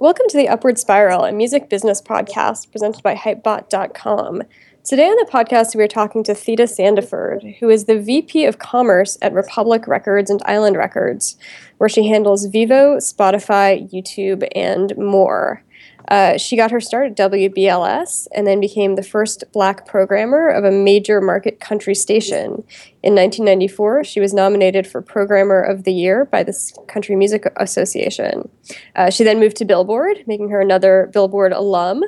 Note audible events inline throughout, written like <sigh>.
Welcome to the Upward Spiral, a music business podcast presented by Hypebot.com. Today on the podcast, we are talking to Theda Sandiford, who is the VP of Commerce at Republic Records and Island Records, where she handles VEVO, Spotify, YouTube, and more. Uh, she got her start at WBLS and then became the first black programmer of a major market country station. In 1994, she was nominated for Programmer of the Year by the Country Music Association. Uh, she then moved to Billboard, making her another Billboard alum,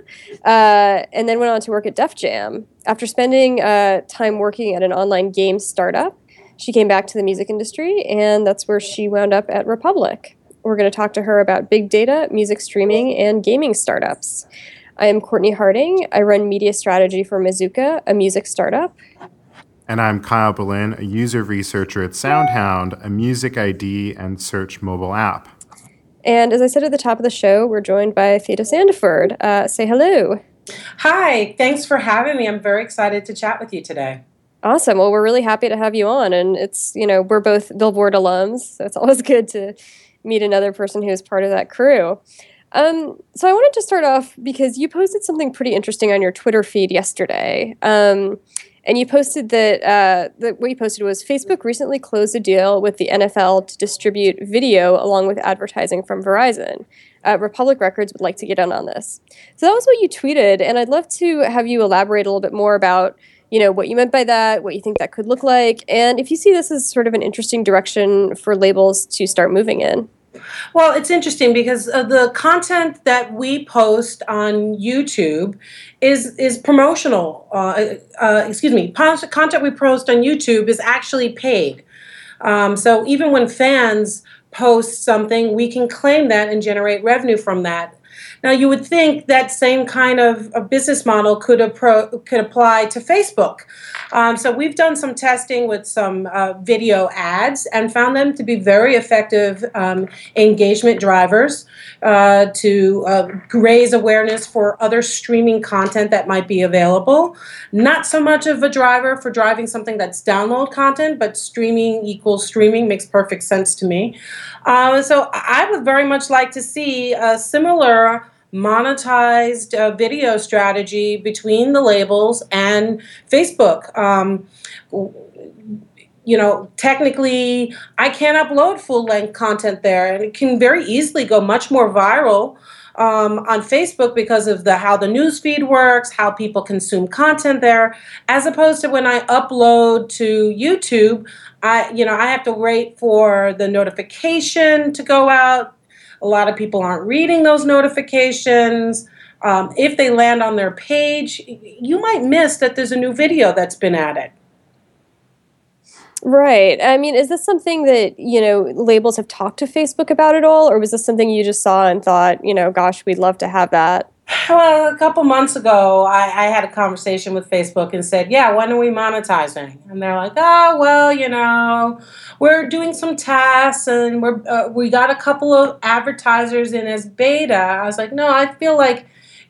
uh, and then went on to work at Def Jam. After spending uh, time working at an online game startup, she came back to the music industry, and that's where she wound up at Republic. We're going to talk to her about big data, music streaming, and gaming startups. I am Courtney Harding. I run media strategy for Muzooka, a music startup. And I'm Kyle Bylin, a user researcher at SoundHound, a music ID and search mobile app. And as I said at the top of the show, we're joined by Theda Sandiford. Uh, say hello. Hi, thanks for having me. I'm very excited to chat with you today. Awesome. Well, we're really happy to have you on. And it's, you know, we're both Billboard alums, so it's always <laughs> good to meet another person who is part of that crew. Um, so I wanted to start off because you posted something pretty interesting on your Twitter feed yesterday. Um, and you posted that, uh, that what you posted was Facebook recently closed a deal with the NFL to distribute video along with advertising from Verizon. Uh, Republic Records would like to get in on this. So that was what you tweeted, and I'd love to have you elaborate a little bit more about you know what you meant by that, what you think that could look like, and if you see this as sort of an interesting direction for labels to start moving in. Well, it's interesting because uh, the content that we post on YouTube is is promotional. Uh, uh, excuse me, content we post on YouTube is actually paid. Um, so even when fans post something, we can claim that and generate revenue from that. Now, you would think that same kind of a business model could, appro- could apply to Facebook. Um, so, we've done some testing with some uh, video ads and found them to be very effective um, engagement drivers uh, to uh, raise awareness for other streaming content that might be available. Not so much of a driver for driving something that's download content, but streaming equals streaming makes perfect sense to me. Uh, so, I would very much like to see a similar monetized uh, video strategy between the labels and Facebook. Um, you know, technically, I can't upload full length content there, and it can very easily go much more viral. Um, on Facebook because of the how the newsfeed works, how people consume content there, as opposed to when I upload to YouTube, I you know I have to wait for the notification to go out a lot of people aren't reading those notifications. Um, if they land on their page, you might miss that there's a new video that's been added. Right. I mean, is this something that, you know, labels have talked to Facebook about at all? Or was this something you just saw and thought, you know, gosh, we'd love to have that? Well, a couple months ago, I, I, had a conversation with Facebook and said, "Yeah, when are we monetizing?" And they're like, "Oh, well, you know, we're doing some tests, and we're uh, we got a couple of advertisers in as beta." I was like, "No, I feel like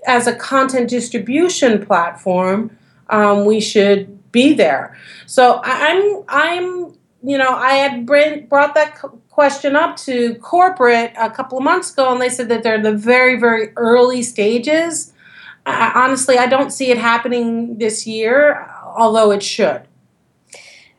as a content distribution platform, um, we should be there." So I'm I'm you know I had brought that question up to corporate a couple of months ago, and they said that they're the very, very early stages. I, honestly, I don't see it happening this year, although it should.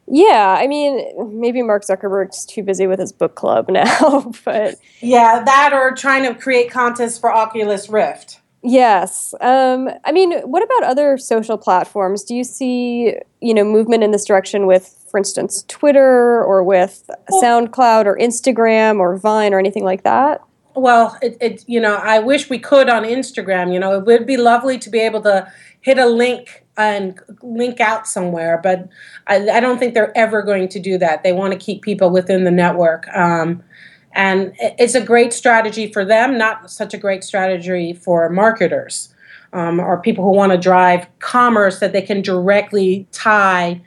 Yeah, I mean, maybe Mark Zuckerberg's too busy with his book club <laughs> now, but yeah, that or trying to create contests for Oculus Rift. Yes. Um, I mean, what about other social platforms? Do you see, you know, movement in this direction with for instance, Twitter or with SoundCloud or Instagram or Vine or anything like that? Well, it, it, you know, I wish we could on Instagram. You know, it would be lovely to be able to hit a link and link out somewhere, but I, I don't think they're ever going to do that. They want to keep people within the network. Um, and it's a great strategy for them, not such a great strategy for marketers um, or people who want to drive commerce that they can directly tie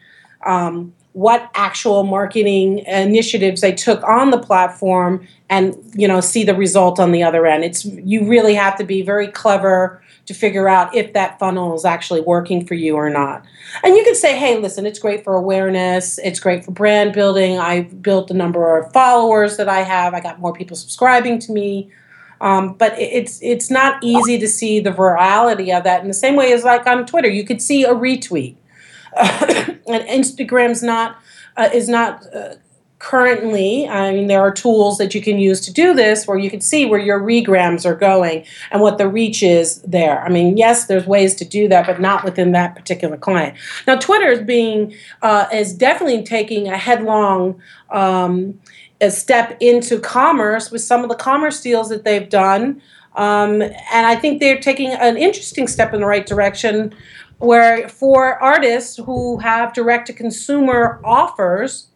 um, what actual marketing initiatives they took on the platform and you know see the result on the other end. It's you really have to be very clever to figure out if that funnel is actually working for you or not. And you can say hey listen it's great for awareness. It's great for brand building. I've built the number of followers that i have. I got more people subscribing to me. Um, but it's it's not easy to see the virality of that. In the same way as like on Twitter, you could see a retweet, <coughs> and Instagram's not uh, is not uh, currently i mean there are tools that you can use to do this where you can see where your regrams are going and what the reach is there. I mean yes there's ways to do that but not within that particular client. Now twitter is being uh, is definitely taking a headlong um, a step into commerce with some of the commerce deals that they've done um, and i think they're taking an interesting step in the right direction where for artists who have direct to consumer offers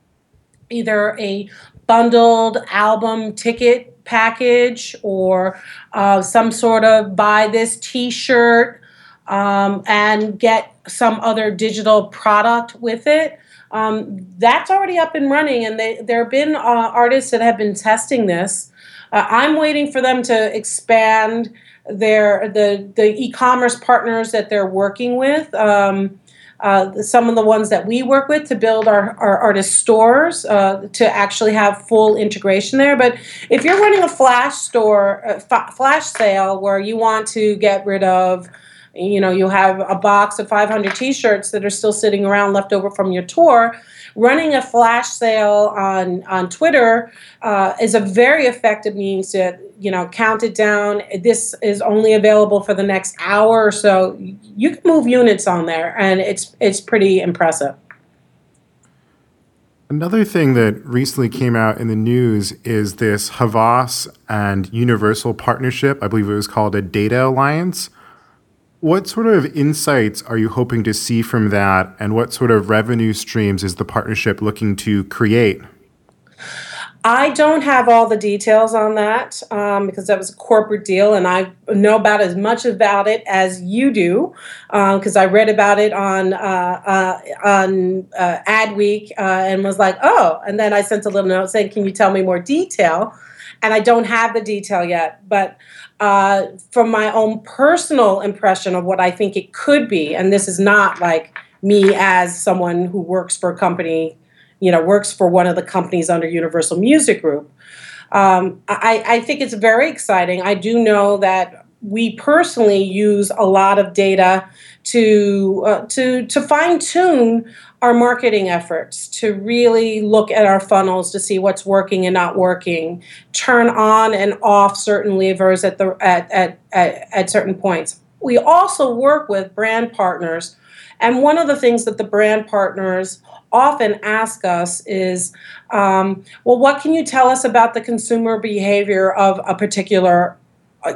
either a bundled album ticket package or uh, some sort of buy this t shirt um, and get some other digital product with it. Um, that's already up and running, and they, there have been uh, artists that have been testing this. Uh, I'm waiting for them to expand their the the e-commerce partners that they're working with. Um, uh, some of the ones that we work with to build our, our artist stores uh, to actually have full integration there. But if you're running a flash store, a f- flash sale where you want to get rid of, you know, you have a box of 500 t shirts that are still sitting around left over from your tour running a flash sale on on Twitter uh, is a very effective means to you know count it down. This is only available for the next hour or so. You can move units on there, and it's it's pretty impressive. Another thing that recently came out in the news is this Havas and Universal partnership. I believe it was called a Data Alliance. What sort of insights are you hoping to see from that, and what sort of revenue streams is the partnership looking to create? I don't have all the details on that um, because that was a corporate deal, and I know about as much about it as you do because um, I read about it on uh, uh, on uh, Adweek uh, and was like, oh, and then I sent a little note saying, "Can you tell me more detail?" And I don't have the detail yet, but uh, from my own personal impression of what I think it could be, and this is not like me as someone who works for a company, you know, works for one of the companies under Universal Music Group. Um, I, I think it's very exciting. I do know that we personally use a lot of data to uh, to to fine tune our marketing efforts to really look at our funnels to see what's working and not working turn on and off certain levers at the at, at, at, at certain points we also work with brand partners and one of the things that the brand partners often ask us is um, well what can you tell us about the consumer behavior of a particular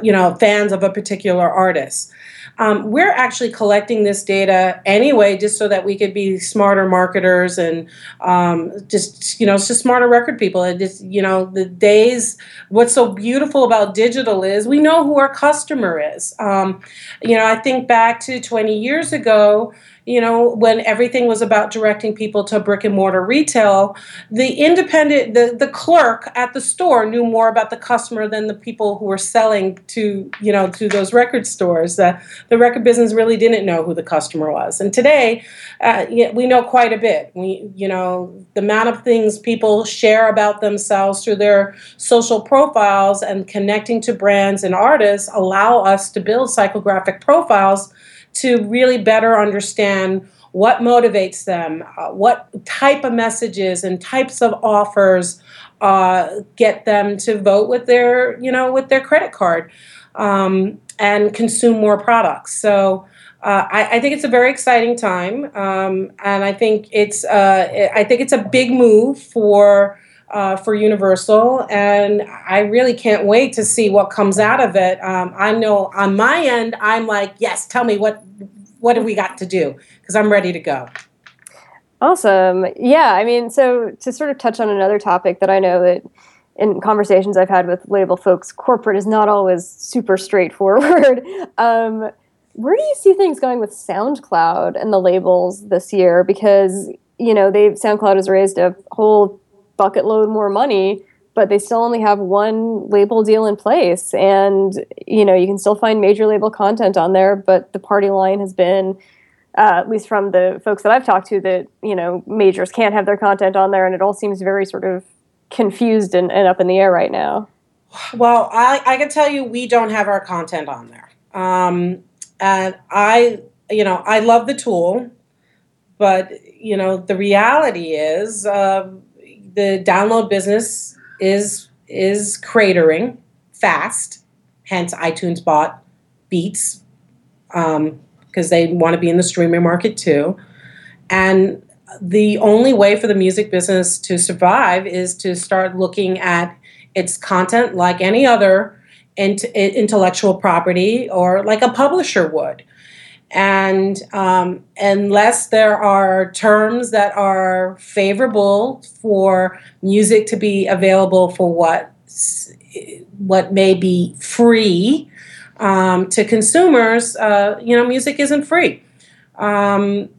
you know fans of a particular artist um, we're actually collecting this data anyway, just so that we could be smarter marketers and um, just you know, just smarter record people. And just you know, the days. What's so beautiful about digital is we know who our customer is. Um, you know, I think back to 20 years ago you know, when everything was about directing people to brick and mortar retail, the independent, the, the clerk at the store knew more about the customer than the people who were selling to, you know, to those record stores. Uh, the record business really didn't know who the customer was. And today, uh, we know quite a bit. We, you know, the amount of things people share about themselves through their social profiles and connecting to brands and artists allow us to build psychographic profiles to really better understand what motivates them, uh, what type of messages and types of offers uh, get them to vote with their, you know, with their credit card um, and consume more products. So. Uh, I, I, think it's a very exciting time, um, and I think it's uh, I think it's a big move for uh, for Universal, and I really can't wait to see what comes out of it. Um, I know on my end, I'm like, yes, tell me what what do we got to do because I'm ready to go. Awesome. Yeah, I mean, so to sort of touch on another topic that I know that in conversations I've had with label folks, corporate is not always super straightforward. <laughs> um, where do you see things going with SoundCloud and the labels this year? Because you know, they SoundCloud has raised a whole bucket load more money, but they still only have one label deal in place. And, you know, you can still find major label content on there, but the party line has been, uh, at least from the folks that I've talked to, that, you know, majors can't have their content on there. And it all seems very sort of confused and, and up in the air right now. Well, I, I can tell you we don't have our content on there. Um, and I, you know, I love the tool, but, you know, the reality is uh, the download business is is cratering fast. Hence, iTunes bought Beats because um, they want to be in the streaming market too. And the only way for the music business to survive is to start looking at its content like any other int- intellectual property or like a publisher would. And um, unless there are terms that are favorable for music to be available for what what may be free um, to consumers, uh, you know, music isn't free. Um,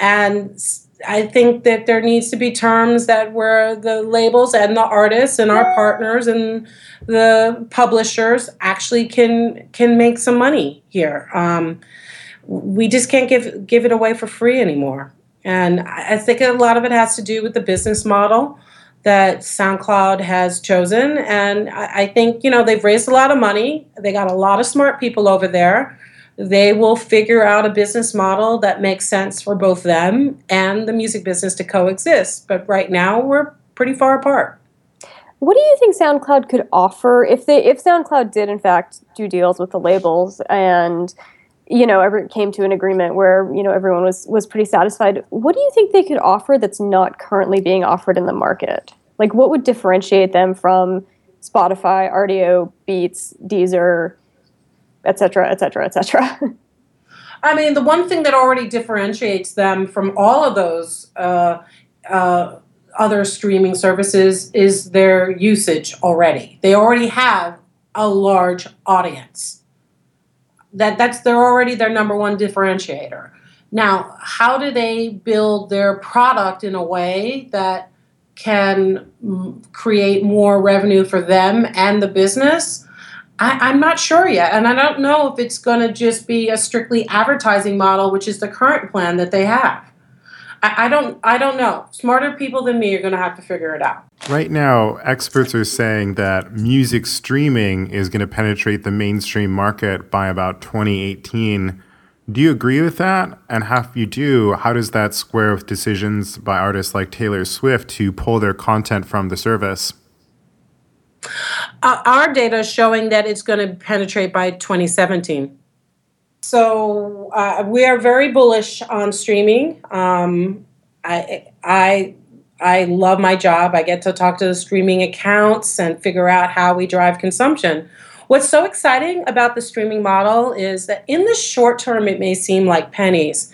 and I think that there needs to be terms that where the labels and the artists and our partners and the publishers actually can can make some money here. Um, we just can't give give it away for free anymore, and I think a lot of it has to do with the business model that SoundCloud has chosen. And I, think you know they've raised a lot of money. They got a lot of smart people over there they will figure out a business model that makes sense for both them and the music business to coexist. But right now, we're pretty far apart. What do you think SoundCloud could offer if they if SoundCloud did in fact do deals with the labels and you know ever came to an agreement where you know everyone was was pretty satisfied? What do you think they could offer that's not currently being offered in the market? Like what would differentiate them from Spotify, Rdio, Beats, Deezer, et cetera, et cetera, et cetera. I mean, the one thing that already differentiates them from all of those uh, uh, other streaming services is their usage already. They already have a large audience. That that's they're already their number one differentiator. Now, how do they build their product in a way that can create more revenue for them and the business? I, am not sure yet. And I don't know if it's going to just be a strictly advertising model, which is the current plan that they have. I, I don't I don't know. Smarter people than me are going to have to figure it out. Right now, experts are saying that music streaming is going to penetrate the mainstream market by about 2018. Do you agree with that? And if you do, how does that square with decisions by artists like Taylor Swift to pull their content from the service? Uh, our data is showing that it's going to penetrate by 2017. So uh, we are very bullish on streaming. Um, I, I, I love my job. I get to talk to the streaming accounts and figure out how we drive consumption. What's so exciting about the streaming model is that in the short term, it may seem like pennies,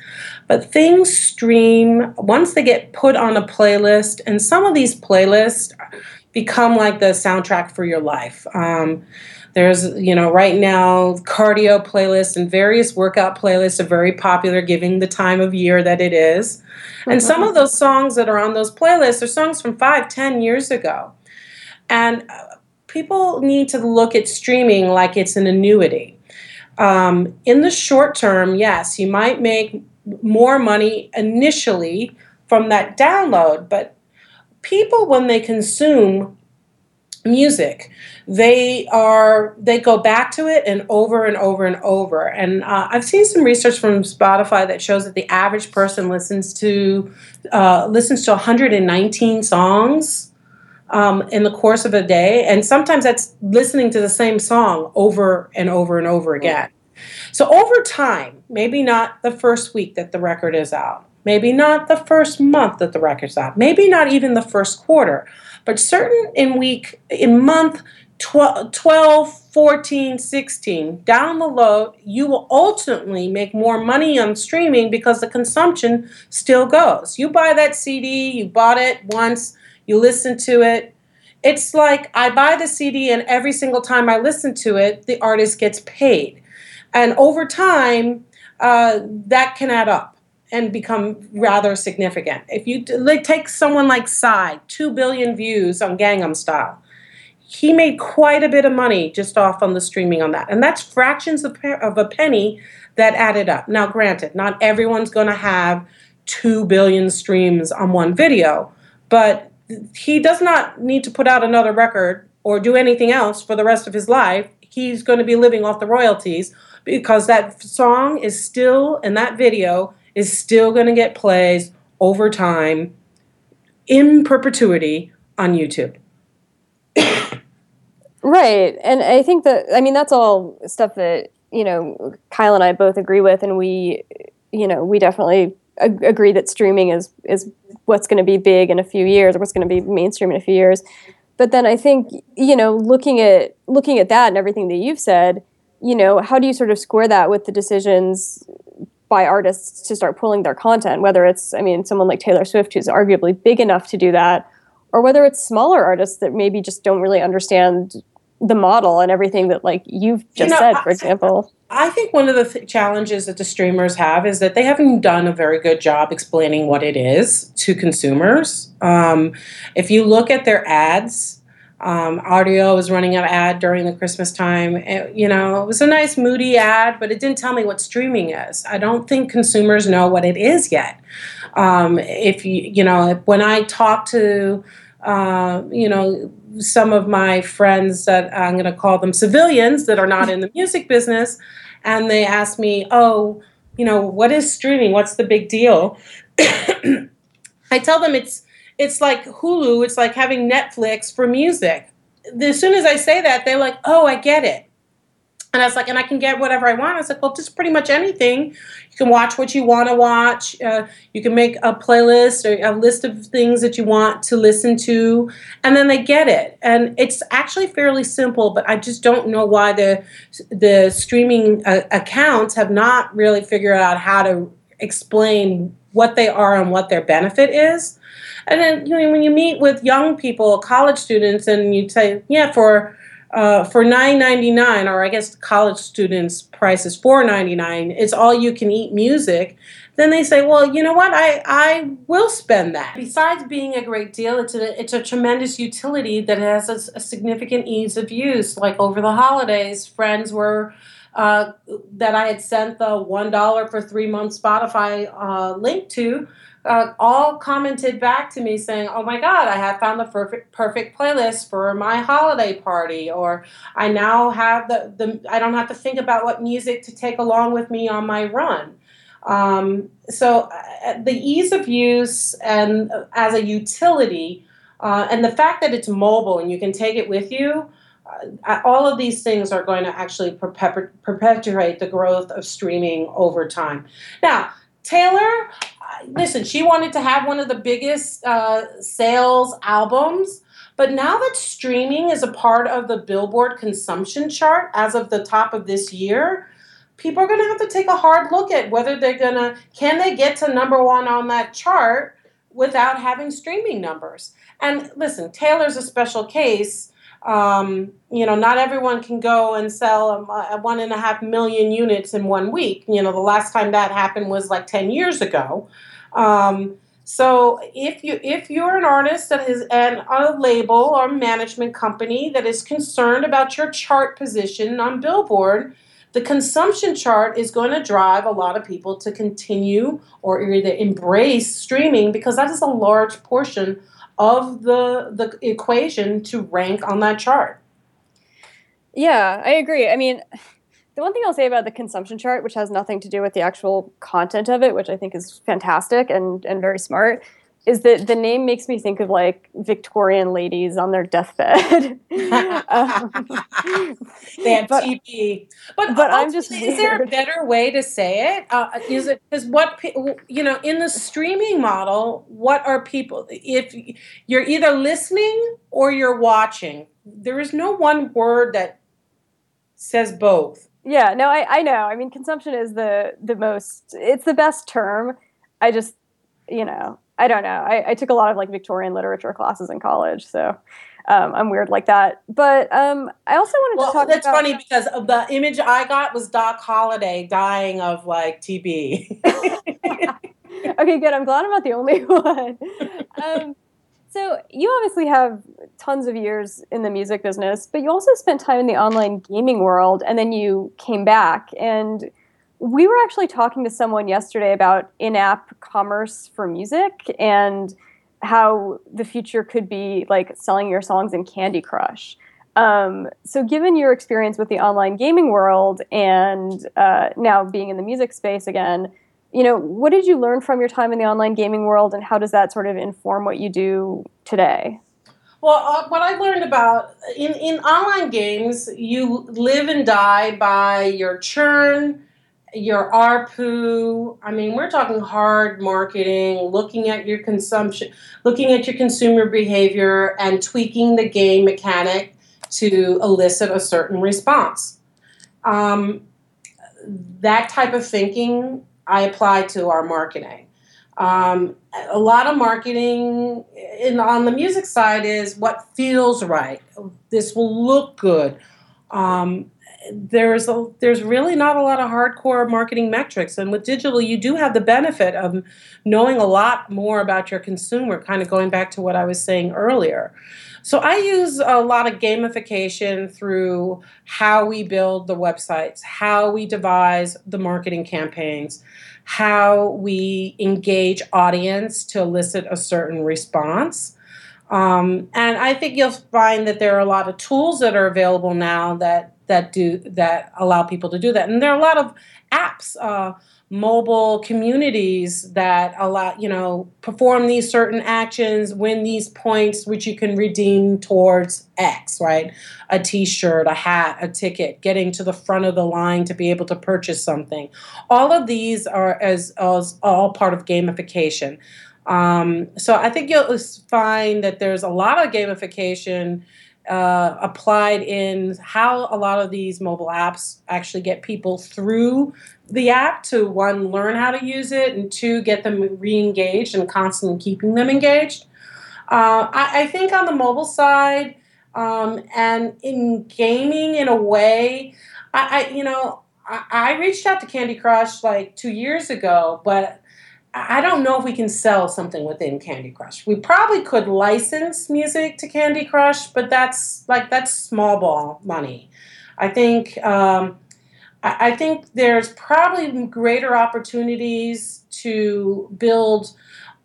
but things stream once they get put on a playlist, and some of these playlists become like the soundtrack for your life. Um, there's, you know, right now, cardio playlists and various workout playlists are very popular, given the time of year that it is. And some of those songs that are on those playlists are songs from five, ten years ago. And uh, people need to look at streaming like it's an annuity. Um, in the short term, yes, you might make more money initially from that download, but people when they consume music. They are they go back to it and over and over and over. And uh, i've seen some research from spotify that shows that the average person listens to uh, listens to 119 songs um, in the course of a day. And sometimes that's listening to the same song over and over and over again. So over time maybe not the first week that the record is out maybe not the first month that the record's out, maybe not even the first quarter, but certain in week, in month 12, 12 14, 16, down the road, you will ultimately make more money on streaming because the consumption still goes. You buy that CD, you bought it once, you listen to it. It's like I buy the CD, and every single time I listen to it, the artist gets paid. And over time, uh, that can add up and become rather significant. If you take someone like Psy, 2 billion views on Gangnam Style, he made quite a bit of money just off on the streaming on that. And that's fractions of, of a penny that added up. Now, granted, not everyone's going to have 2 billion streams on one video, but he does not need to put out another record or or do anything else for the rest of his life, he's going to be living off the royalties because that song is still in that video is still going to get plays over time in perpetuity on YouTube. right. And I think that, I mean, that's all stuff that, you know, Kyle and I both agree with. And we, you know, we definitely ag- agree that streaming is, is what's going to be big in a few years or what's going to be mainstream in a few years. But then I think, you know, looking at, looking at that and everything that you've said, you know, how do you sort of square that with the decisions by artists to start pulling their content, whether it's, I mean, someone like Taylor Swift, who's arguably big enough to do that, or whether it's smaller artists that maybe just don't really understand the model and everything that like you've just you know, said, for example. I think one of the th- challenges that the streamers have is that they haven't done a very good job explaining what it is to consumers. Um, if you look at their ads, um, Rdio was running an ad during the Christmas time. It, you know, it was a nice moody ad, but it didn't tell me what streaming is. I don't think consumers know what it is yet. Um, if you, you know, when I talk to, uh, you know, some of my friends that I'm going to call them civilians that are not in the <laughs> music business, and they ask me, "Oh, you know, what is streaming? What's the big deal?" <coughs> I tell them it's it's like Hulu, it's like having Netflix for music. As soon as I say that, they're like, oh, I get it. And I was like, and I can get whatever I want. I was like, well, just pretty much anything. You can watch what you want to watch. Uh, you can make a playlist or a list of things that you want to listen to, and then they get it. And it's actually fairly simple, but I just don't know why the the streaming uh, accounts have not really figured out how to explain what they are and what their benefit is. And then you know, when you meet with young people, college students, and you say, yeah, for uh, for nine ninety nine, or I guess college students' price is four ninety nine. It's all you can eat music. Then they say, well, you know what? I I will spend that. Besides being a great deal, it's a it's a tremendous utility that has a, a significant ease of use. Like over the holidays, friends were. Uh, that I had sent the one dollar for three months Spotify uh, link to uh, all commented back to me saying, "Oh my God, I have found the perfect perfect playlist for my holiday party," or "I now have the the I don't have to think about what music to take along with me on my run." Um, so uh, the ease of use and uh, as a utility, uh, and the fact that it's mobile and you can take it with you. Uh, all of these things are going to actually perpetuate the growth of streaming over time. Now, Taylor, listen, she wanted to have one of the biggest uh, sales albums. But now that streaming is a part of the Billboard consumption chart as of the top of this year, people are going to have to take a hard look at whether they're going to can they get to number 1 on that chart without having streaming numbers. And listen, Taylor's a special case um, you know, not everyone can go and sell a, a, one and a half million units in one week. You know, the last time that happened was like ten years ago. Um, so if you if you're an artist that is an a label or management company that is concerned about your chart position on Billboard, the consumption chart is going to drive a lot of people to continue or either embrace streaming because that is a large portion of the the equation to rank on that chart. Yeah, I agree. I mean, the one thing I'll say about the consumption chart, which has nothing to do with the actual content of it, which I think is fantastic and and very smart, is that the name makes me think of like Victorian ladies on their deathbed. <laughs> um, they have but, TB, but but I'm just. Is weird. there a better way to say it? Uh, is it is what you know in the streaming model? What are people? If you're either listening or you're watching, there is no one word that says both. Yeah, no, I, I know. I mean, consumption is the the most. It's the best term. I just, you know, I don't know. I, I, took a lot of like Victorian literature classes in college, so um, I'm weird like that. But um, I also wanted well, to talk. That's about, funny because the image I got was Doc Holliday dying of like TB. <laughs> okay, good. I'm glad I'm not the only <laughs> one. Um, so you obviously have tons of years in the music business, but you also spent time in the online gaming world, and then you came back and we were actually talking to someone yesterday about in-app commerce for music and how the future could be like selling your songs in Candy Crush. Um, so, given your experience with the online gaming world and uh, now being in the music space again, you know, what did you learn from your time in the online gaming world, and how does that sort of inform what you do today? Well, uh, what I learned about in, in online games, you live and die by your churn, your ARPU. I mean, we're talking hard marketing, looking at your consumption, looking at your consumer behavior, and tweaking the game mechanic to elicit a certain response. Um, that type of thinking I apply to our marketing. Um, a lot of marketing in, on the music side is what feels right. This will look good. Um, there's a, there's really not a lot of hardcore marketing metrics, and with digital, you do have the benefit of knowing a lot more about your consumer. Kind of going back to what I was saying earlier. So I use a lot of gamification through how we build the websites, how we devise the marketing campaigns, how we engage audience to elicit a certain response. Um, and I think you'll find that there are a lot of tools that are available now that that do that allow people to do that. And there are a lot of apps. Uh, mobile communities that allow you know perform these certain actions win these points which you can redeem towards x right a t-shirt a hat a ticket getting to the front of the line to be able to purchase something all of these are as, as all part of gamification um, so i think you'll find that there's a lot of gamification uh, applied in how a lot of these mobile apps actually get people through the app to one learn how to use it and two get them re-engaged and constantly keeping them engaged. Uh, I, I, think on the mobile side um, and in gaming in a way I, I you know I, I, reached out to candy crush like two years ago but I don't know if we can sell something within Candy Crush. We probably could license music to Candy Crush, but that's like that's small ball money. I think um, I, I think there's probably greater opportunities to build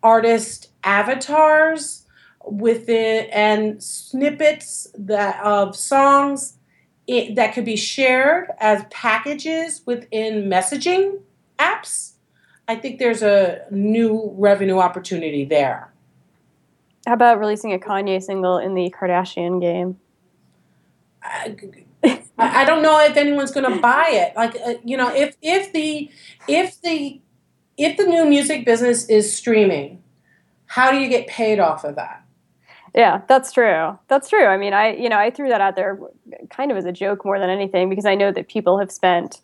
artist avatars within and snippets that of songs it, that could be shared as packages within messaging apps I think there's a new revenue opportunity there. How about releasing a Kanye single in the Kardashian game? I, I don't know if anyone's going to buy it. Like uh, you know, if if the if the if the new music business is streaming, how do you get paid off of that? Yeah, that's true. That's true. I mean, I you know I threw that out there kind of as a joke more than anything because I know that people have spent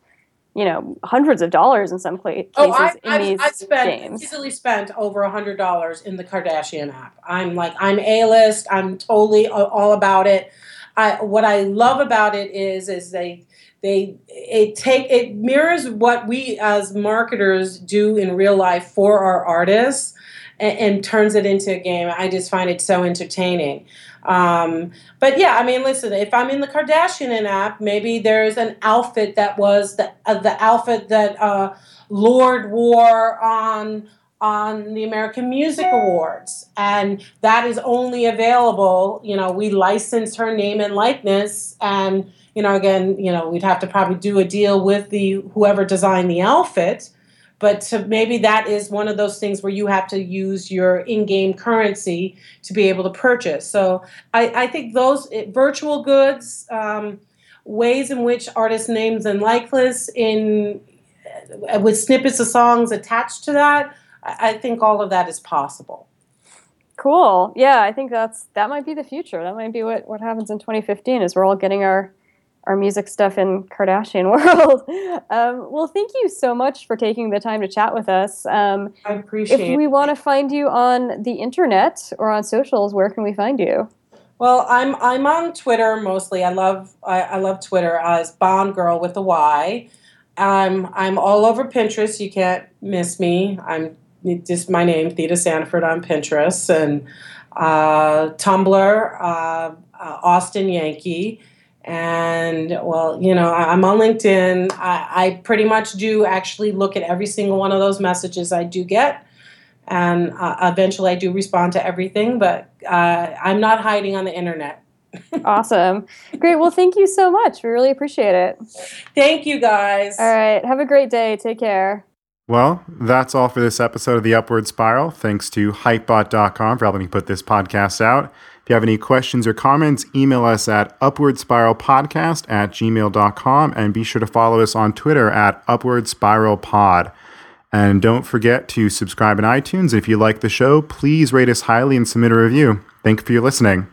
you know hundreds of dollars in some oh, cases oh, I, in I've, these I've spent, games. Easily spent over a hundred dollars in the Kardashian app. I'm like I'm a list. I'm totally all about it. I what I love about it is is they they it take it mirrors what we as marketers do in real life for our artists and, and turns it into a game. I just find it so entertaining. Um, but yeah, I mean, listen, if I'm in the Kardashian app, maybe there's an outfit that was the uh, the outfit that uh, Lorde wore on on the American Music Awards, and that is only available. You know, we licensed her name and likeness, and you know, again, you know, we'd have to probably do a deal with the whoever designed the outfit but to, maybe that is one of those things where you have to use your in-game currency to be able to purchase. So i, I think those it, virtual goods um, ways in which artist names and likeness in uh, with snippets of songs attached to that I, I think all of that is possible. Cool. Yeah i think that's that might be the future. That might be what what happens in 2015 is we're all getting our our music stuff in Kardashian <laughs> world. Um, well, thank you so much for taking the time to chat with us. Um, I appreciate. If we want to find you on the internet or on socials, where can we find you? Well, I'm I'm on Twitter mostly. I love I, I love Twitter as Bond Girl with a Y. I'm I'm all over Pinterest. You can't miss me. I'm just my name, Theda Sandiford on Pinterest and uh, Tumblr, uh, uh, Austin Yankee and well you know i'm on linkedin I, I, pretty much do actually look at every single one of those messages i do get and uh, eventually i do respond to everything but uh, i'm not hiding on the internet <laughs> awesome. Great. Well, thank you so much. We really appreciate it. Thank you, guys. All right. Have a great day. Take care. Well, that's all for this episode of The Upward Spiral. Thanks to Hypebot.com for helping me put this podcast out. If you have any questions or comments, email us at upwardspiralpodcast at gmail.com and be sure to follow us on Twitter at upwardspiralpod. And don't forget to subscribe in iTunes. If you like the show, please rate us highly and submit a review. Thank you for your listening.